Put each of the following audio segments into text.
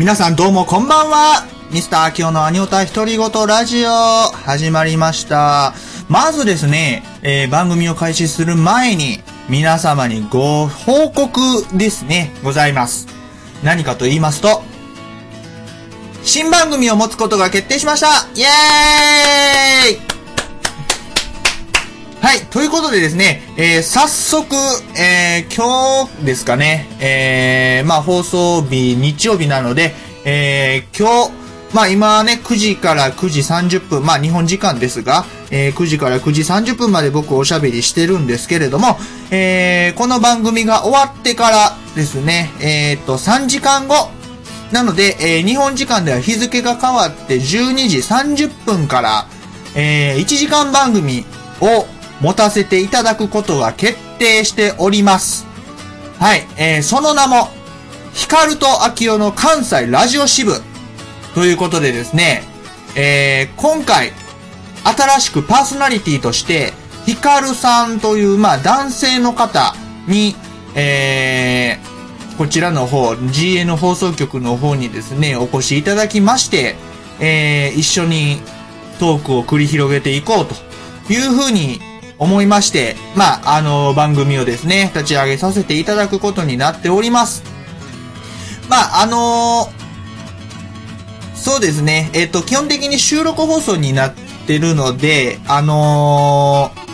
皆さんどうもこんばんはミスター秋夫のアニオタ独り言ラジオ始まりました。まずですね、えー番組を開始する前に皆様にご報告ですね、ございます。何かと言いますと、新番組を持つことが決定しましたイエーイはい。ということでですね、えー早速、えー今日ですかね、えーまあ放送日、日曜日なので、えー今日、まあ今ね、9時から9時30分、まあ日本時間ですが、えー9時から9時30分まで僕おしゃべりしてるんですけれども、えーこの番組が終わってからですね、えーっと、3時間後、なので、えー日本時間では日付が変わって12時30分から、えー1時間番組を持たせていただくことが決定しております。はい、えーその名も、ヒカルとアキオの関西ラジオ支部ということでですね、えー今回、新しくパーソナリティとして、ヒカルさんという、まあ、男性の方に、えー、こちらの方、GN 放送局の方にですね、お越しいただきまして、えー、一緒にトークを繰り広げていこうというふうに思いまして、まあ、あの、番組をですね、立ち上げさせていただくことになっております。まあ、あのそうですね。えっ、と、基本的に収録放送になってるので、あのー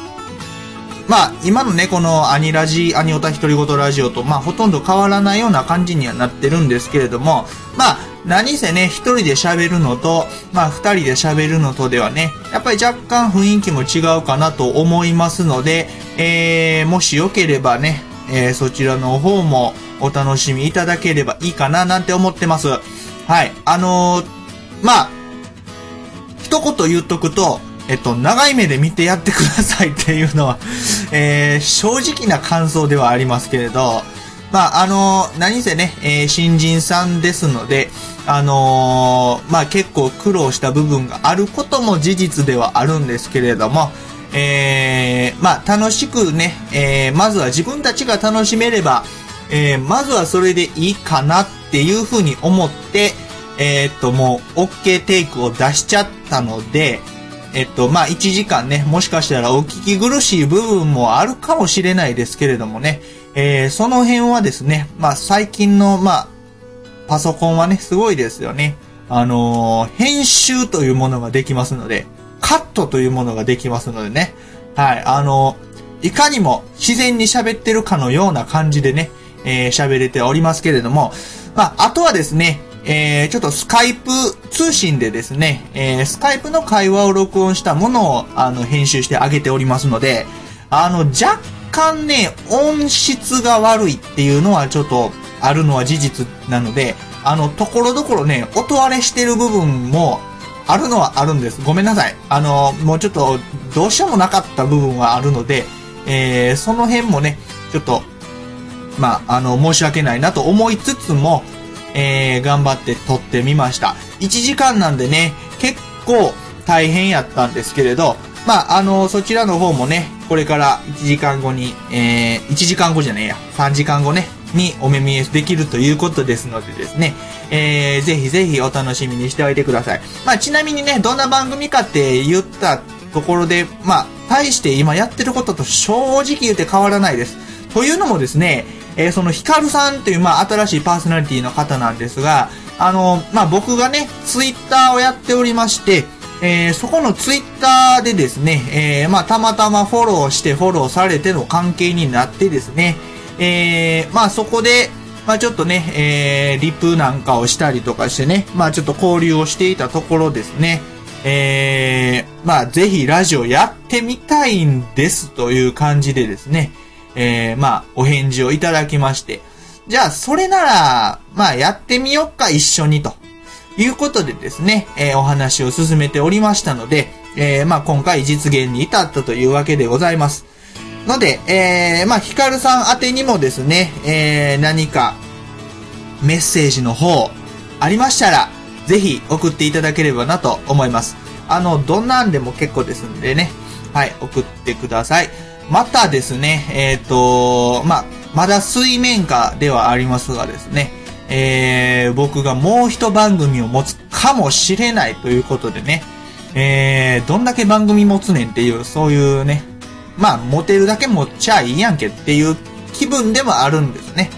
まあ、今のね、このアニラジ、アニオタ独り言ラジオと、まあ、ほとんど変わらないような感じにはなってるんですけれども、まあ、何せね、一人で喋るのと、まあ、二人で喋るのとではね、やっぱり若干雰囲気も違うかなと思いますので、えー、もしよければね、えー、そちらの方もお楽しみいただければいいかななんて思ってます。はい。あのーまあ、一言言っとくと、えっと、長い目で見てやってくださいっていうのは、えー正直な感想ではありますけれど、まあ、あの何せね、えー新人さんですので、あのーまあ、結構苦労した部分があることも事実ではあるんですけれども、えーまあ、楽しくね、えーまずは自分たちが楽しめれば、えーまずはそれでいいかなっていうふうに思って、えーっと、もう、OK テイクを出しちゃったので、えっと、まあ、1時間ね、もしかしたらお聞き苦しい部分もあるかもしれないですけれどもね、えーその辺はですね、まあ、最近の、まあ、パソコンはね、すごいですよね。あのー編集というものができますので、カットというものができますのでね、はい、あのーいかにも自然に喋ってるかのような感じでね、えー喋れておりますけれども、まあ、あとはですね、えーちょっとスカイプ通信でですね、えースカイプの会話を録音したものを、あの、編集してあげておりますので、あの、若干ね、音質が悪いっていうのはちょっとあるのは事実なので、あの、ところどころね、音割れしてる部分もあるのはあるんです。ごめんなさい。あの、もうちょっと、どうしようもなかった部分はあるので、えーその辺もね、ちょっと、まあ、あの、申し訳ないなと思いつつも、えー頑張って撮ってみました。1時間なんでね、結構大変やったんですけれど、まあ、あの、そちらの方もね、これから1時間後に、えー1時間後じゃねえや、3時間後ね、にお目見えできるということですのでですね、えーぜひぜひお楽しみにしておいてください。まあ、ちなみにね、どんな番組かって言ったところで、まあ、対して今やってることと正直言って変わらないです。というのもですね、えーそのヒカルさんという、まあ、新しいパーソナリティの方なんですが、あの、まあ、僕がね、ツイッターをやっておりまして、えーそこのツイッターでですね、えーまあ、たまたまフォローしてフォローされての関係になってですね、えーまあ、そこで、まあ、ちょっとね、えーリプなんかをしたりとかしてね、まあ、ちょっと交流をしていたところですね、えーまあ、ぜひラジオやってみたいんですという感じでですね、えーまあ、お返事をいただきまして、じゃあ、それなら、まあ、やってみよっか、一緒にと。いうことでですね、えーお話を進めておりましたので、えーまあ、今回実現に至ったというわけでございます。ので、えーまあ、ヒカルさん宛にもですね、えー何かメッセージの方ありましたら、ぜひ送っていただければなと思います。あの、どんなんでも結構ですんでね、はい、送ってください。またですね、えっ、と、ま、まだ水面下ではありますがですね、えー、僕がもう一番組を持つかもしれないということでね、えー、どんだけ番組持つねんっていう、そういうね、まあ、持てるだけ持っちゃいいやんけっていう気分でもあるんですね。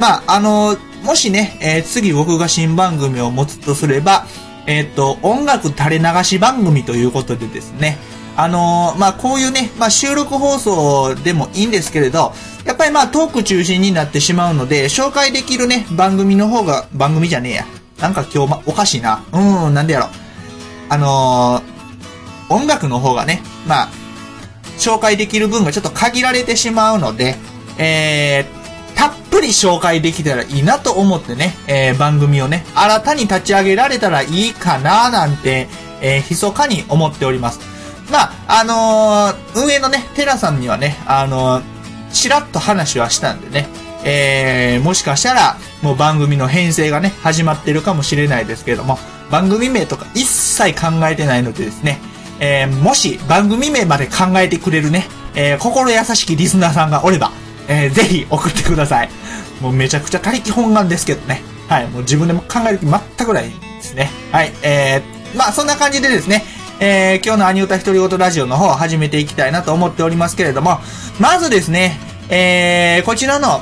まあ、あのもしね、えー、次僕が新番組を持つとすれば、えっ、と、音楽垂れ流し番組ということでですね、あのまあ、こういうね、まあ、収録放送でもいいんですけれど、やっぱりまトーク中心になってしまうので、紹介できるね、番組の方が、番組じゃねえや。なんか今日、ま、おかしいな。うん、なんでやろ。あのー、音楽の方がね、まあ、紹介できる分がちょっと限られてしまうので、えー、たっぷり紹介できたらいいなと思ってね、えー、番組をね、新たに立ち上げられたらいいかななんて、えー、密かに思っております。まあ、あのー、運営のね、テラさんにはね、あのーちらっと話はしたんでね、えー、もしかしたら、もう番組の編成がね、始まってるかもしれないですけれども、番組名とか一切考えてないのでですね、えー、もし番組名まで考えてくれるね、えー、心優しきリスナーさんがおれば、えー、ぜひ送ってください。もうめちゃくちゃ他力本願ですけどね。はい、もう自分でも考える気全くないですね。はい、えー、まあそんな感じでですね、えー、今日のアニ歌独り言ラジオの方を始めていきたいなと思っておりますけれども、まずですね、えー、こちらの、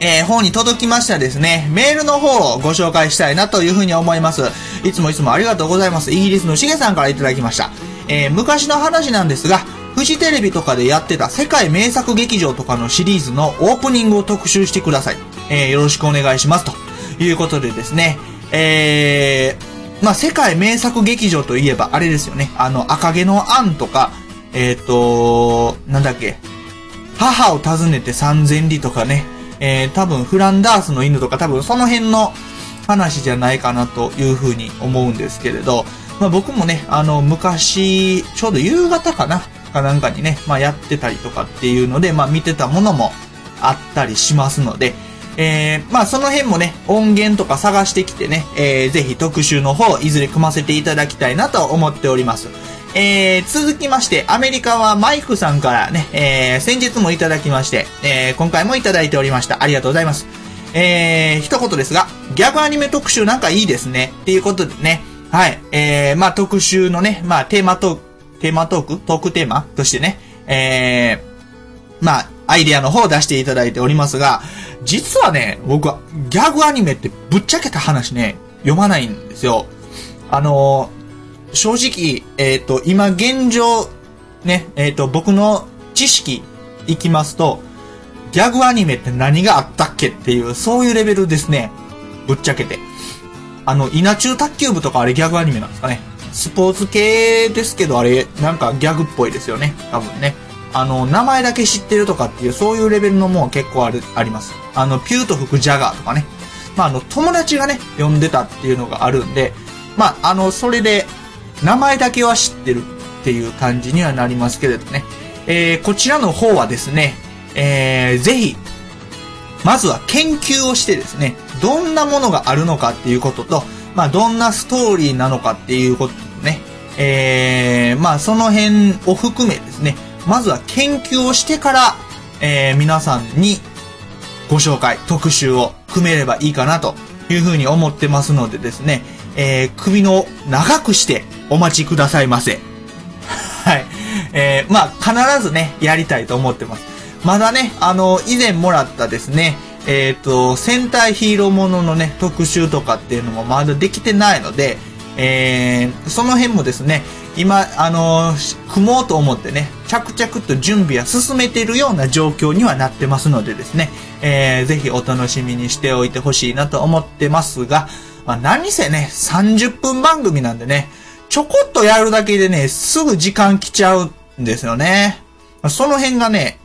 えー、方に届きましたですね、メールの方をご紹介したいなというふうに思います。いつもいつもありがとうございます。イギリスのしげさんからいただきました。えー、昔の話なんですが、フジテレビとかでやってた世界名作劇場とかのシリーズのオープニングを特集してください。えー、よろしくお願いします。ということでですね、えー、まあ、世界名作劇場といえば、あれですよね。あの、赤毛のアンとか、えっ、ー、と、なんだっけ。母を訪ねて三千里とかね。えー、多分、フランダースの犬とか、多分、その辺の話じゃないかなというふうに思うんですけれど、まあ、僕もね、あの、昔、ちょうど夕方かなかなんかにね、まあ、やってたりとかっていうので、まあ、見てたものもあったりしますので、えー、まあその辺もね、音源とか探してきてね、えー、ぜひ特集の方、いずれ組ませていただきたいなと思っております。えー、続きまして、アメリカはマイクさんからね、えー、先日もいただきまして、えー、今回もいただいておりました。ありがとうございます。えー、一言ですが、ギャグアニメ特集なんかいいですね。っていうことでね、はい、えー、まあ特集のね、まあテーマトーク、テーマトーク？トークテーマ？としてね、えー、まあ、アイディアの方を出していただいておりますが、実はね、僕はギャグアニメってぶっちゃけた話ね、読まないんですよ。あのー、正直、えっ、ー、と、今現状、ね、えっ、ー、と、僕の知識いきますと、ギャグアニメって何があったっけっていう、そういうレベルですね。ぶっちゃけて。あの、稲中卓球部とかあれギャグアニメなんですかね。スポーツ系ですけど、あれ、なんかギャグっぽいですよね。多分ね。あの、名前だけ知ってるとかっていう、そういうレベルのもん結構ある、あります。あの、ピューと吹くジャガーとかね。まあ、あの、友達がね、呼んでたっていうのがあるんで、まあ、あの、それで、名前だけは知ってるっていう感じにはなりますけれどね。えー、こちらの方はですね、えー、ぜひ、まずは研究をしてですね、どんなものがあるのかっていうことと、まあ、どんなストーリーなのかっていうこととね、えー、まあ、その辺を含めですね、まずは研究をしてから、えー、皆さんにご紹介、特集を組めればいいかなというふうに思ってますのでですね、えー、首の長くしてお待ちくださいませ。はい。えー、まあ、必ずね、やりたいと思ってます。まだね、あの、以前もらったですね、えっ、ー、と、戦隊ヒーローもののね、特集とかっていうのもまだできてないので、えー、その辺もですね、今、あの、組もうと思ってね、着々と準備は進めているような状況にはなってますのでですね、えー、ぜひお楽しみにしておいてほしいなと思ってますが、まあ、何せね、30分番組なんでね、ちょこっとやるだけでね、すぐ時間来ちゃうんですよね。その辺がね、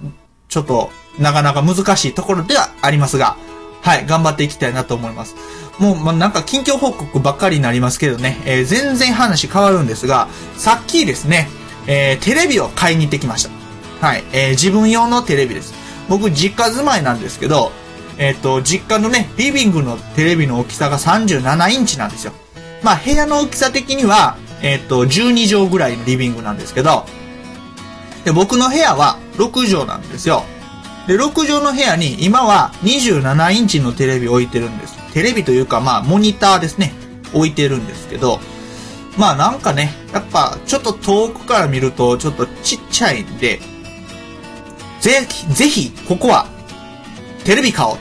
ちょっと、なかなか難しいところではありますが、はい、頑張っていきたいなと思います。もう、ま、なんか近況報告ばっかりになりますけどね、えー、全然話変わるんですが、さっきですね、えー、テレビを買いに行ってきました。はい、えー、自分用のテレビです。僕、実家住まいなんですけど、えっ、と、実家のね、リビングのテレビの大きさが37インチなんですよ。まあ、部屋の大きさ的には、えっ、と、12畳ぐらいのリビングなんですけど、で、僕の部屋は6畳なんですよ。で、6畳の部屋に今は27インチのテレビ置いてるんです。テレビというか、まあ、モニターですね、置いてるんですけど、まあなんかね、やっぱちょっと遠くから見るとちょっとちっちゃいんで、ぜひ、ぜひ、ここはテレビ買おう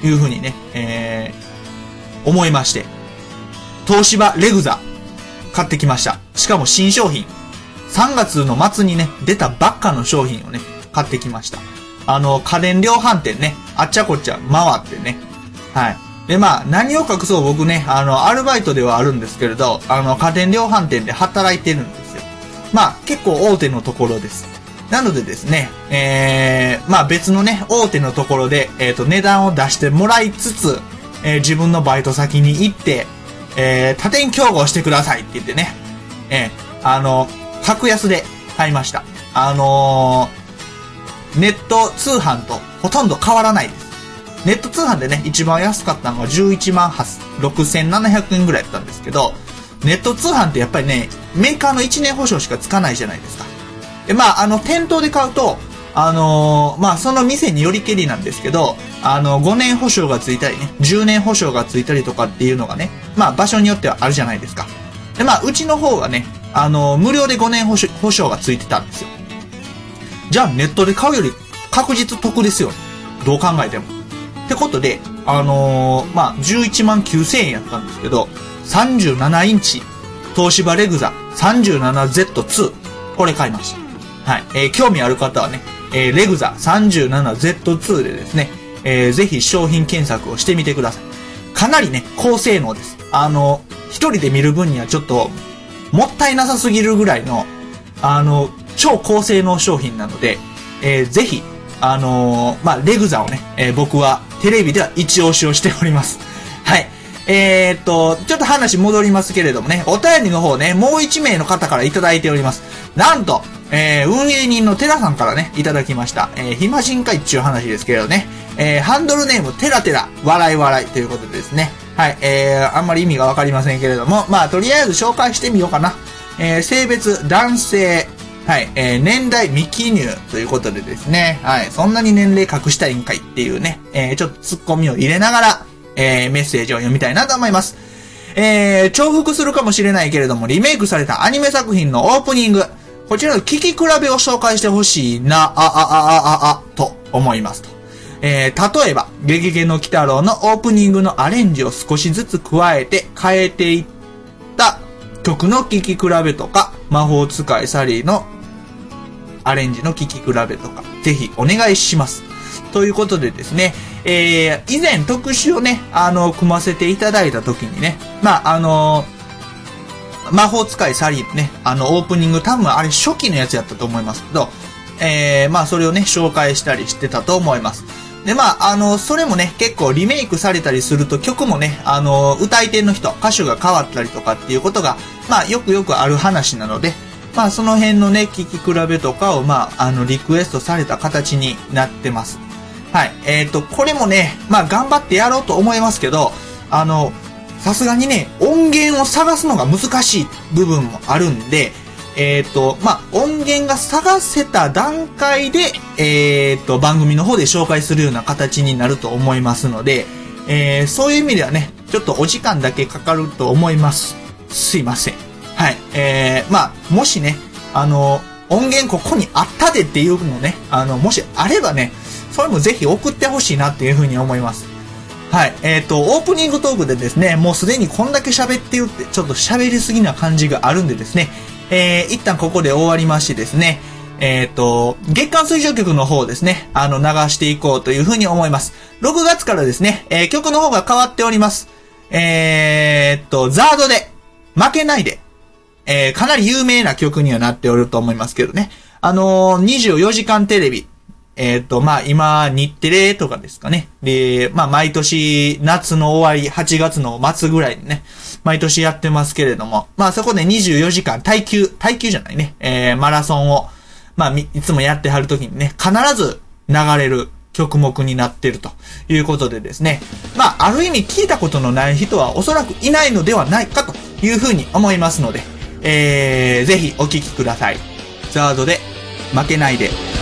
というふうにね、えー、思いまして、東芝レグザ買ってきました。しかも新商品。3月の末にね、出たばっかの商品をね、買ってきました。あの、家電量販店ね、あっちゃこっちゃ回ってね、はい。で、まあ、何を隠そう僕ね、あの、アルバイトではあるんですけれど、あの、家電量販店で働いてるんですよ。まあ、結構大手のところです。なのでですね、えー、まあ別のね、大手のところで、えっ、ー、と、値段を出してもらいつつ、えー、自分のバイト先に行って、えー、他店競合してくださいって言ってね、えー、あの、格安で買いました。あのー、ネット通販とほとんど変わらないです。ネット通販でね、一番安かったのが11万6700円ぐらいだったんですけど、ネット通販ってやっぱりね、メーカーの1年保証しかつかないじゃないですか。で、まあ、あの、店頭で買うと、あのー、まあ、その店によりけりなんですけど、あの、5年保証がついたりね、10年保証がついたりとかっていうのがね、まあ、場所によってはあるじゃないですか。で、まあ、うちの方はね、あのー、無料で5年保証保証がついてたんですよ。じゃあ、ネットで買うより確実得ですよ。どう考えても。ってことで、あのー、まあ、11万9000円やったんですけど、37インチ、東芝レグザ 37Z2、これ買いました。はい。えー、興味ある方はね、えー、レグザ 37Z2 でですね、えー、ぜひ商品検索をしてみてください。かなりね、高性能です。あの、一人で見る分にはちょっと、もったいなさすぎるぐらいの、あの、超高性能商品なので、えー、ぜひ、あのー、まあ、レグザをね、えー、僕はテレビでは一押しをしております。はい。えー、っと、ちょっと話戻りますけれどもね、お便りの方ね、もう一名の方からいただいております。なんと、えー、運営人のテラさんからね、いただきました。えー、暇人会っていう話ですけどね、えー、ハンドルネームテラテラ、笑い笑いということでですね、はい、えー、あんまり意味がわかりませんけれども、まあ、とりあえず紹介してみようかな。えー、性別、男性、はい、えー、年代未記入ということでですね、はい、そんなに年齢隠したいんかいっていうね、えー、ちょっとツッコミを入れながら、えー、メッセージを読みたいなと思います。えー、重複するかもしれないけれども、リメイクされたアニメ作品のオープニング、こちらの聞き比べを紹介してほしいな、あ、あ、あ、あ、あ、あと思いますと。えー、例えば、ゲゲゲの鬼太郎のオープニングのアレンジを少しずつ加えて変えていった曲の聴き比べとか、魔法使いサリーのアレンジの聴き比べとか、ぜひお願いします。ということでですね、えー、以前特集をね、あの、組ませていただいた時にね、まあ、あの魔法使いサリーね、あの、オープニング、多分あれ初期のやつやったと思いますけど、えー、まあ、それをね、紹介したりしてたと思います。で、まあ、あの、それもね、結構リメイクされたりすると曲もね、あの、歌い手の人、歌手が変わったりとかっていうことが、まあ、よくよくある話なので、まあその辺のね、聞き比べとかを、まあ、あの、リクエストされた形になってます。はい。えっ、ー、と、これもね、まあ頑張ってやろうと思いますけど、あの、さすがにね、音源を探すのが難しい部分もあるんで、えっ、ー、と、まあ、音源が探せた段階で、えっ、ー、と、番組の方で紹介するような形になると思いますので、えー、そういう意味ではね、ちょっとお時間だけかかると思います。すいません。はい。えー、まあ、もしね、あの、音源ここにあったでっていうのね、あの、もしあればね、それもぜひ送ってほしいなっていうふうに思います。はい。えっ、ー、と、オープニングトークでですね、もうすでにこんだけ喋ってるって、ちょっと喋りすぎな感じがあるんでですね、えー、一旦ここで終わりましてですね、えっ、ー、と、月間水上曲の方ですね、あの、流していこうというふうに思います。6月からですね、えー、曲の方が変わっております。えー、っと、ザードで、負けないで、えー、かなり有名な曲にはなっておると思いますけどね。あのー、24時間テレビ。えっ、ー、と、まあ、今、日テレとかですかね。で、まあ、毎年、夏の終わり、8月の末ぐらいにね、毎年やってますけれども、まあ、そこで24時間、耐久、耐久じゃないね、えー、マラソンを、まあ、いつもやってはるときにね、必ず流れる曲目になってるということでですね。まあ、ある意味聞いたことのない人はおそらくいないのではないかというふうに思いますので、えー、ぜひお聴きください。ザードで負けないで。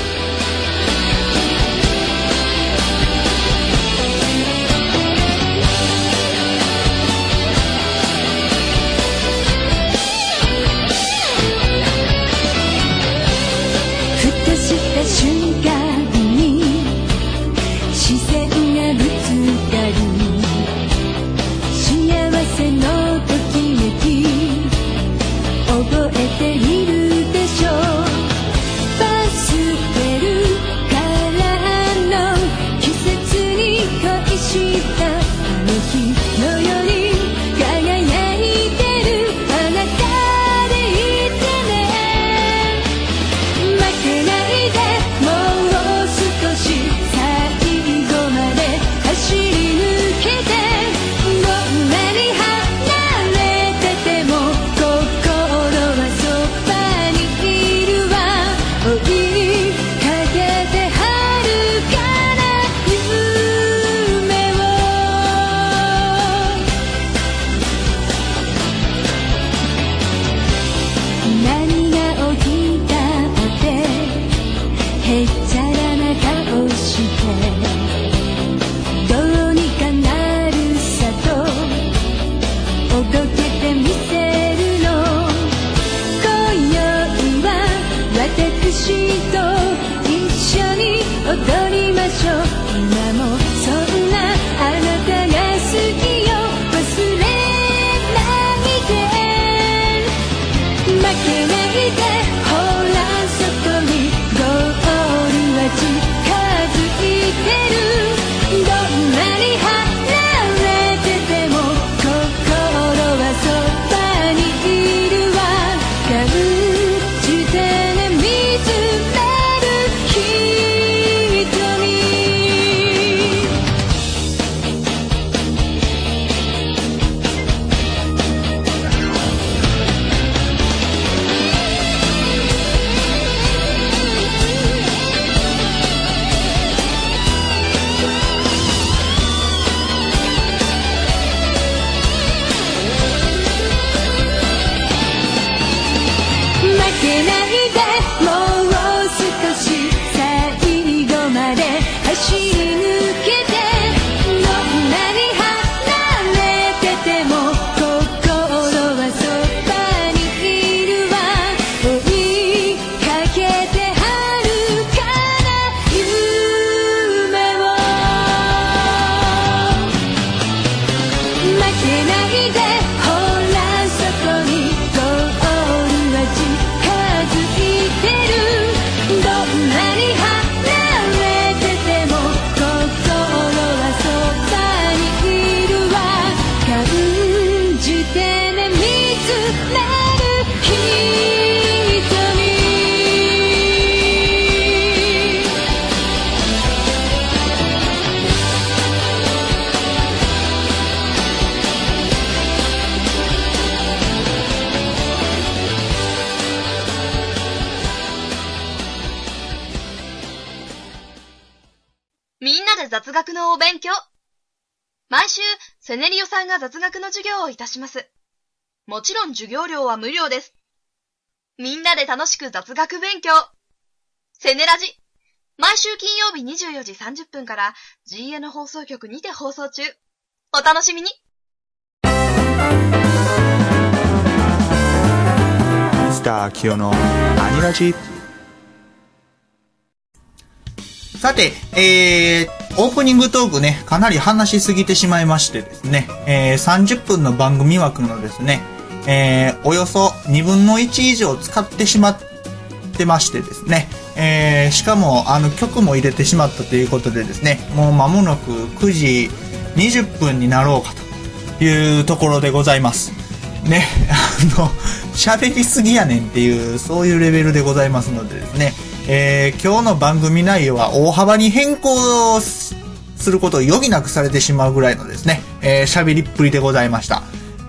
毎週セネリオさんが雑学の授業をいたします。もちろん授業料は無料です。みんなで楽しく雑学勉強。セネラジ。毎週金曜日24時30分から GN 放送局にて放送中。お楽しみに。ミスター清のアニラジ。さて、えー、オープニングトークね、かなり話しすぎてしまいましてですね、えー、30分の番組枠のですね、えー、およそ2分の1以上使ってしまってましてですね、えー、しかもあの曲も入れてしまったということでですね、もう間もなく9時20分になろうかというところでございます。ね、あの、喋りすぎやねんっていう、そういうレベルでございますのでですね、えー、今日の番組内容は大幅に変更することを余儀なくされてしまうぐらいのですね、えー、喋りっぷりでございました。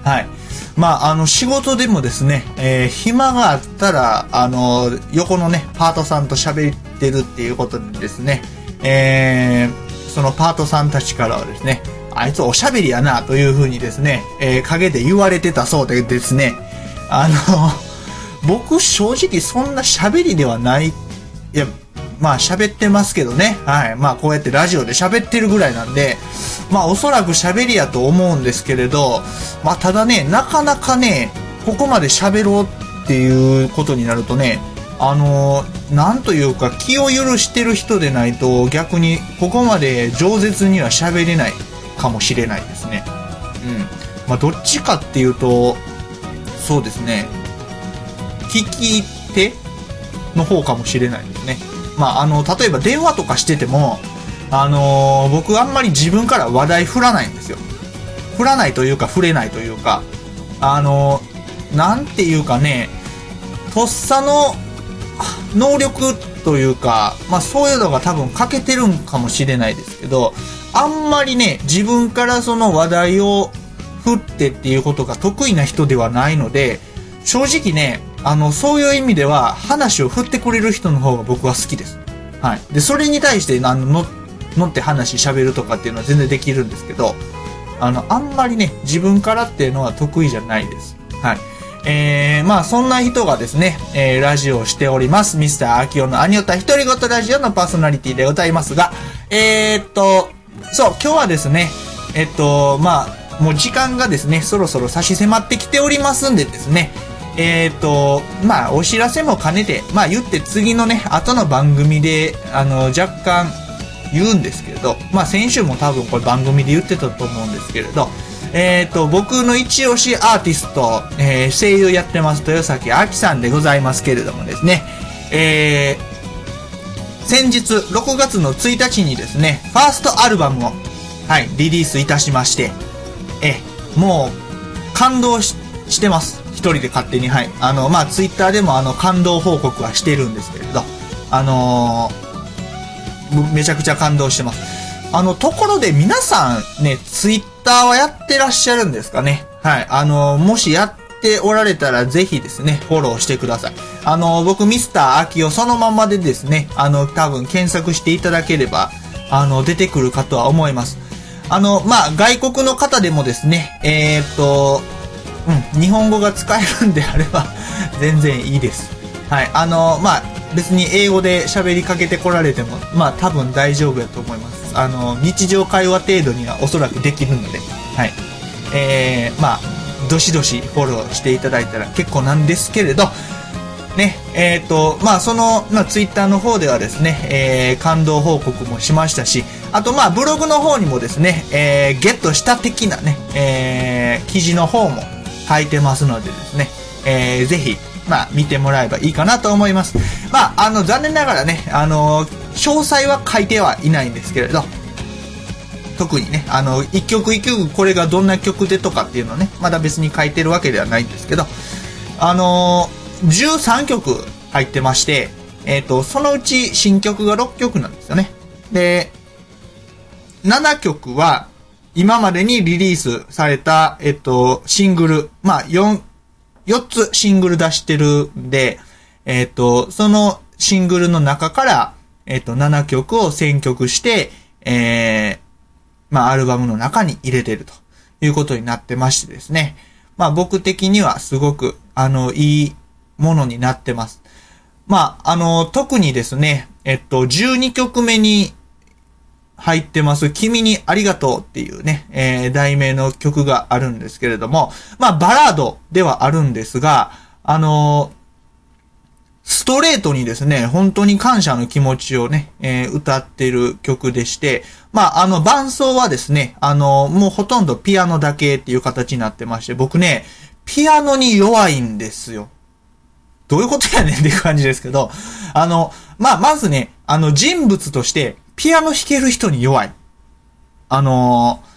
はい。まあ、あの、仕事でもですね、えー、暇があったら、あの、横のね、パートさんと喋ってるっていうことでですね、えー、そのパートさんたちからはですね、あいつおしゃべりやな、というふうにですね、えー、陰で言われてたそうでですね、あの、僕正直そんな喋りではないいや、まあ喋ってますけどね。はい。まあこうやってラジオで喋ってるぐらいなんで、まあおそらく喋りやと思うんですけれど、まあただね、なかなかね、ここまで喋ろうっていうことになるとね、あのー、なんというか気を許してる人でないと逆にここまで饒舌には喋れないかもしれないですね。うん。まあどっちかっていうと、そうですね、聞き手の方かもしれないでね。まあ、あの、例えば電話とかしてても、あの、僕あんまり自分から話題振らないんですよ。振らないというか、触れないというか、あのー、なんていうかね、とっさの能力というか、まあそういうのが多分欠けてるんかもしれないですけど、あんまりね、自分からその話題を振ってっていうことが得意な人ではないので、正直ね、あの、そういう意味では、話を振ってくれる人の方が僕は好きです。はい。で、それに対して、あの、の、乗って話喋るとかっていうのは全然できるんですけど、あの、あんまりね、自分からっていうのは得意じゃないです。はい。えー、まあ、そんな人がですね、えー、ラジオをしております。ミスター・アキオのアニオタ独り言ラジオのパーソナリティでございますが、えー、っと、そう、今日はですね、えっと、まあ、もう時間がですね、そろそろ差し迫ってきておりますんでですね、えっ、と、まあ、お知らせも兼ねて、まあ、言って次のね、後の番組で、あの、若干言うんですけれど、まあ、先週も多分これ番組で言ってたと思うんですけれど、えっ、と、僕の一押しアーティスト、えー、声優やってます、豊崎あきさんでございますけれどもですね、えー、先日、6月の1日にですね、ファーストアルバムを、はい、リリースいたしまして、え、もう、感動してます。一人で勝手に、はい。あの、まあ、ツイッターでもあの、感動報告はしてるんですけれど、あのー、めちゃくちゃ感動してます。あの、ところで皆さんね、ツイッターはやってらっしゃるんですかね？はい。あの、もしやっておられたらぜひですね、フォローしてください。あの、僕ミスターアキオそのままでですね、あの、多分検索していただければ、あの、出てくるかとは思います。あの、まあ、外国の方でもですね、え、っと、うん、日本語が使えるんであれば 全然いいです。はい。あの、まあ、別に英語で喋りかけてこられても、まあ、多分大丈夫やと思います。あの、日常会話程度にはおそらくできるので、はい。えー、まあ、どしどしフォローしていただいたら結構なんですけれど、ね、えっ、ー、と、まあ、その、まあ、ツイッターの方ではですね、えー、感動報告もしましたし、あと、まあ、ブログの方にもですね、えー、ゲットした的なね、えー、記事の方も書いてますのでですね、えー、ぜひ、まあ、見てもらえばいいかなと思います。まあ、あの、残念ながらね、あの、詳細は書いてはいないんですけれど、特にね、あの、一曲一曲これがどんな曲でとかっていうのね、まだ別に書いてるわけではないんですけど、あの13曲入ってまして、えっ、ー、と、そのうち新曲が6曲なんですよね。で、7曲は、今までにリリースされた、えっと、シングル、まあ、4、4つシングル出してるんで、えっと、そのシングルの中から、えっと、7曲を選曲して、えー、まあ、アルバムの中に入れてるということになってましてですね。まあ、僕的にはすごく、あの、いいものになってます。まあ、あの、特にですね、えっと、12曲目に入ってます、君にありがとうっていうね、えー、題名の曲があるんですけれども、まあ、バラードではあるんですが、あのー、ストレートにですね、本当に感謝の気持ちをね、えー、歌ってる曲でして、まあ、あの、伴奏はですね、あの、もうほとんどピアノだけっていう形になってまして、僕ね、ピアノに弱いんですよ。どういうことやねんっていう感じですけど、あの、まあ、まずね、あの、人物として、ピアノ弾ける人に弱い。あのー、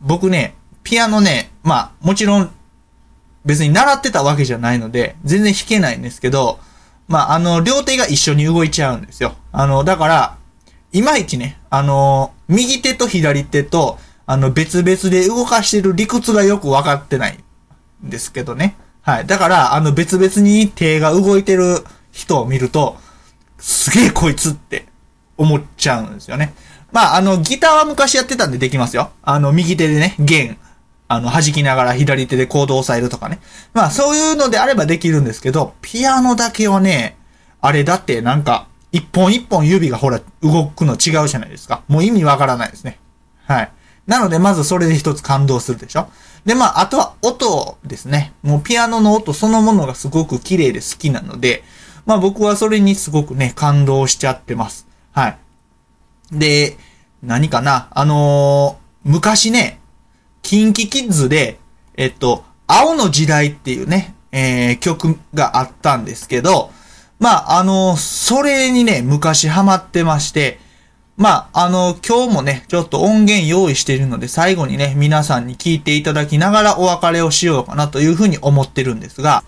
僕ね、ピアノね、まあ、もちろん、別に習ってたわけじゃないので、全然弾けないんですけど、まあ、あの、両手が一緒に動いちゃうんですよ。あの、だから、いまいちね、あの、右手と左手と、あの、別々で動かしてる理屈がよくわかってないんですけどね。はい。だから、あの、別々に手が動いてる人を見ると、すげえこいつって思っちゃうんですよね。まあ、あの、ギターは昔やってたんでできますよ。あの、右手でね、弦、あの、弾きながら左手でコードを押さえるとかね。まあ、そういうのであればできるんですけど、ピアノだけはね、あれだってなんか、一本一本指がほら、動くの違うじゃないですか。もう意味わからないですね。はい。なので、まずそれで一つ感動するでしょ。で、まあ、あとは音ですね。もうピアノの音そのものがすごく綺麗で好きなので、まあ僕はそれにすごくね、感動しちゃってます。はい。で、何かな？あのー、昔ね、キンキキッズで、えっと、青の時代っていうね、えー、曲があったんですけど、まあ、あのー、それにね、昔ハマってまして、まあ、あの、今日もね、ちょっと音源用意しているので、最後にね、皆さんに聞いていただきながらお別れをしようかなというふうに思ってるんですが、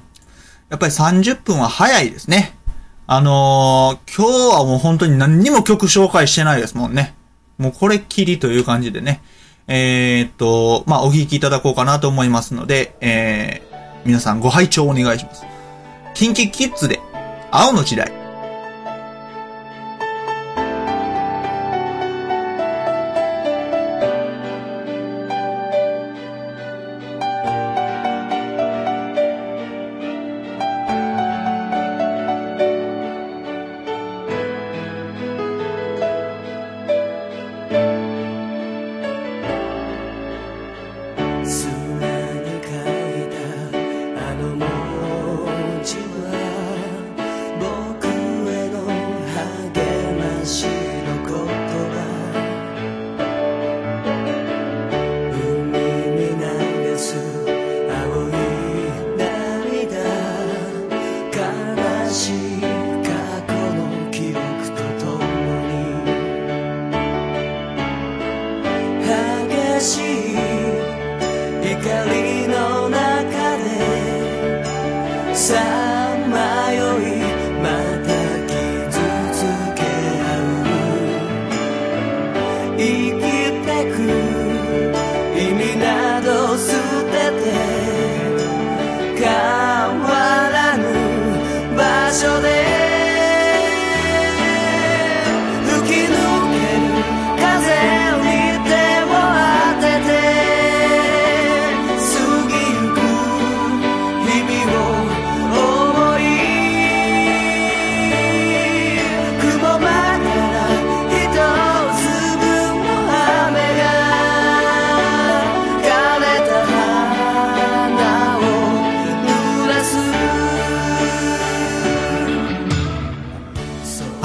やっぱり30分は早いですね。あのー、今日はもう本当に何にも曲紹介してないですもんね。もうこれっきりという感じでね。えー、っと、まあ、お聞きいただこうかなと思いますので、えー、皆さんご拝聴お願いします。キンキキッズで、青の時代。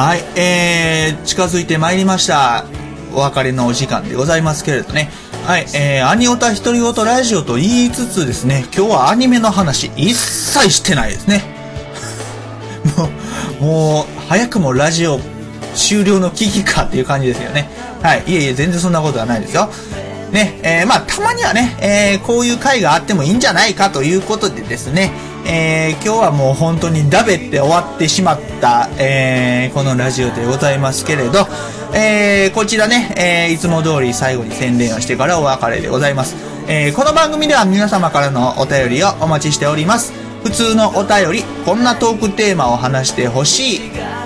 はい、えー、近づいてまいりました。お別れのお時間でございますけれどね。はい、えー、アニオタ独り言ラジオと言いつつですね、今日はアニメの話一切してないですね。もう、もう、早くもラジオ終了の危機かっていう感じですよね。はい、いえいえ、全然そんなことはないですよ。ね、えー、まあ、たまにはね、えー、こういう回があってもいいんじゃないかということでですね、えー、今日はもう本当にダベって終わってしまった、えー、このラジオでございますけれど、えー、こちらね、えー、いつも通り最後に宣伝をしてからお別れでございます。えー、この番組では皆様からのお便りをお待ちしております。普通のお便り、こんなトークテーマを話してほしい、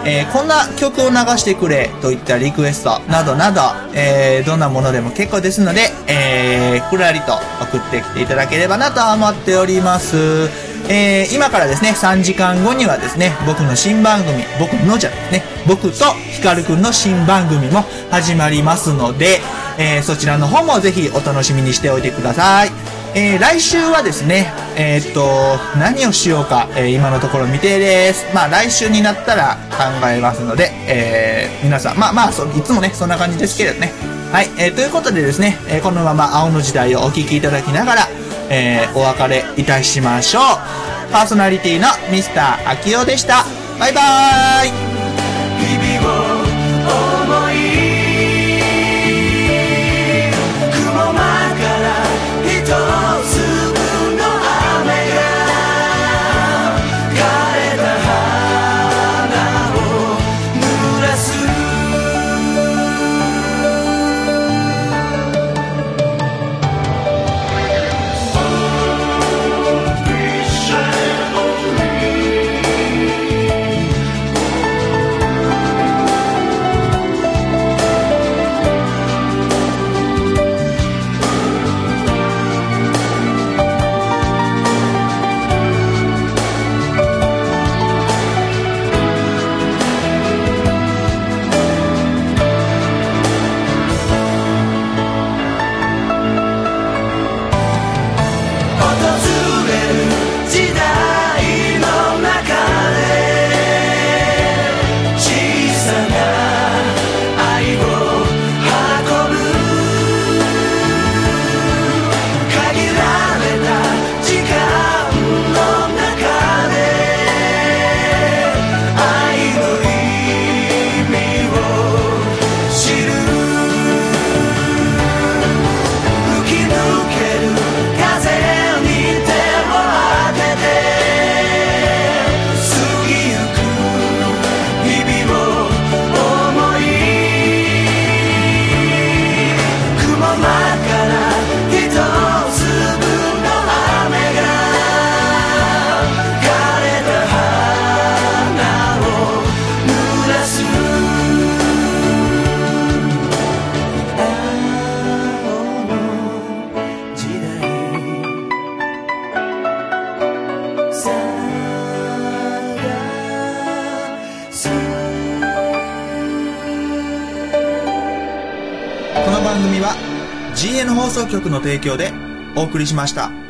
えーこんな曲を流してくれといったリクエストなどなど、えーどんなものでも結構ですので、えー、くらりと送ってきていただければなと思っております。えー今からですね、3時間後にはですね、僕の新番組、僕のじゃですね、僕とヒカルくんの新番組も始まりますので、えーそちらの方もぜひお楽しみにしておいてください。えー来週はですね、えっと、何をしようか、えー今のところ未定です。まあ来週になったら考えますので、えー皆さん、まあまあそ、いつもね、そんな感じですけれどね。はい、えーということでですね、えーこのまま青の時代をお聞きいただきながら、えーお別れいたしましょう。パーソナリティのミスター秋代でした。バイバーイの提供でお送りしました。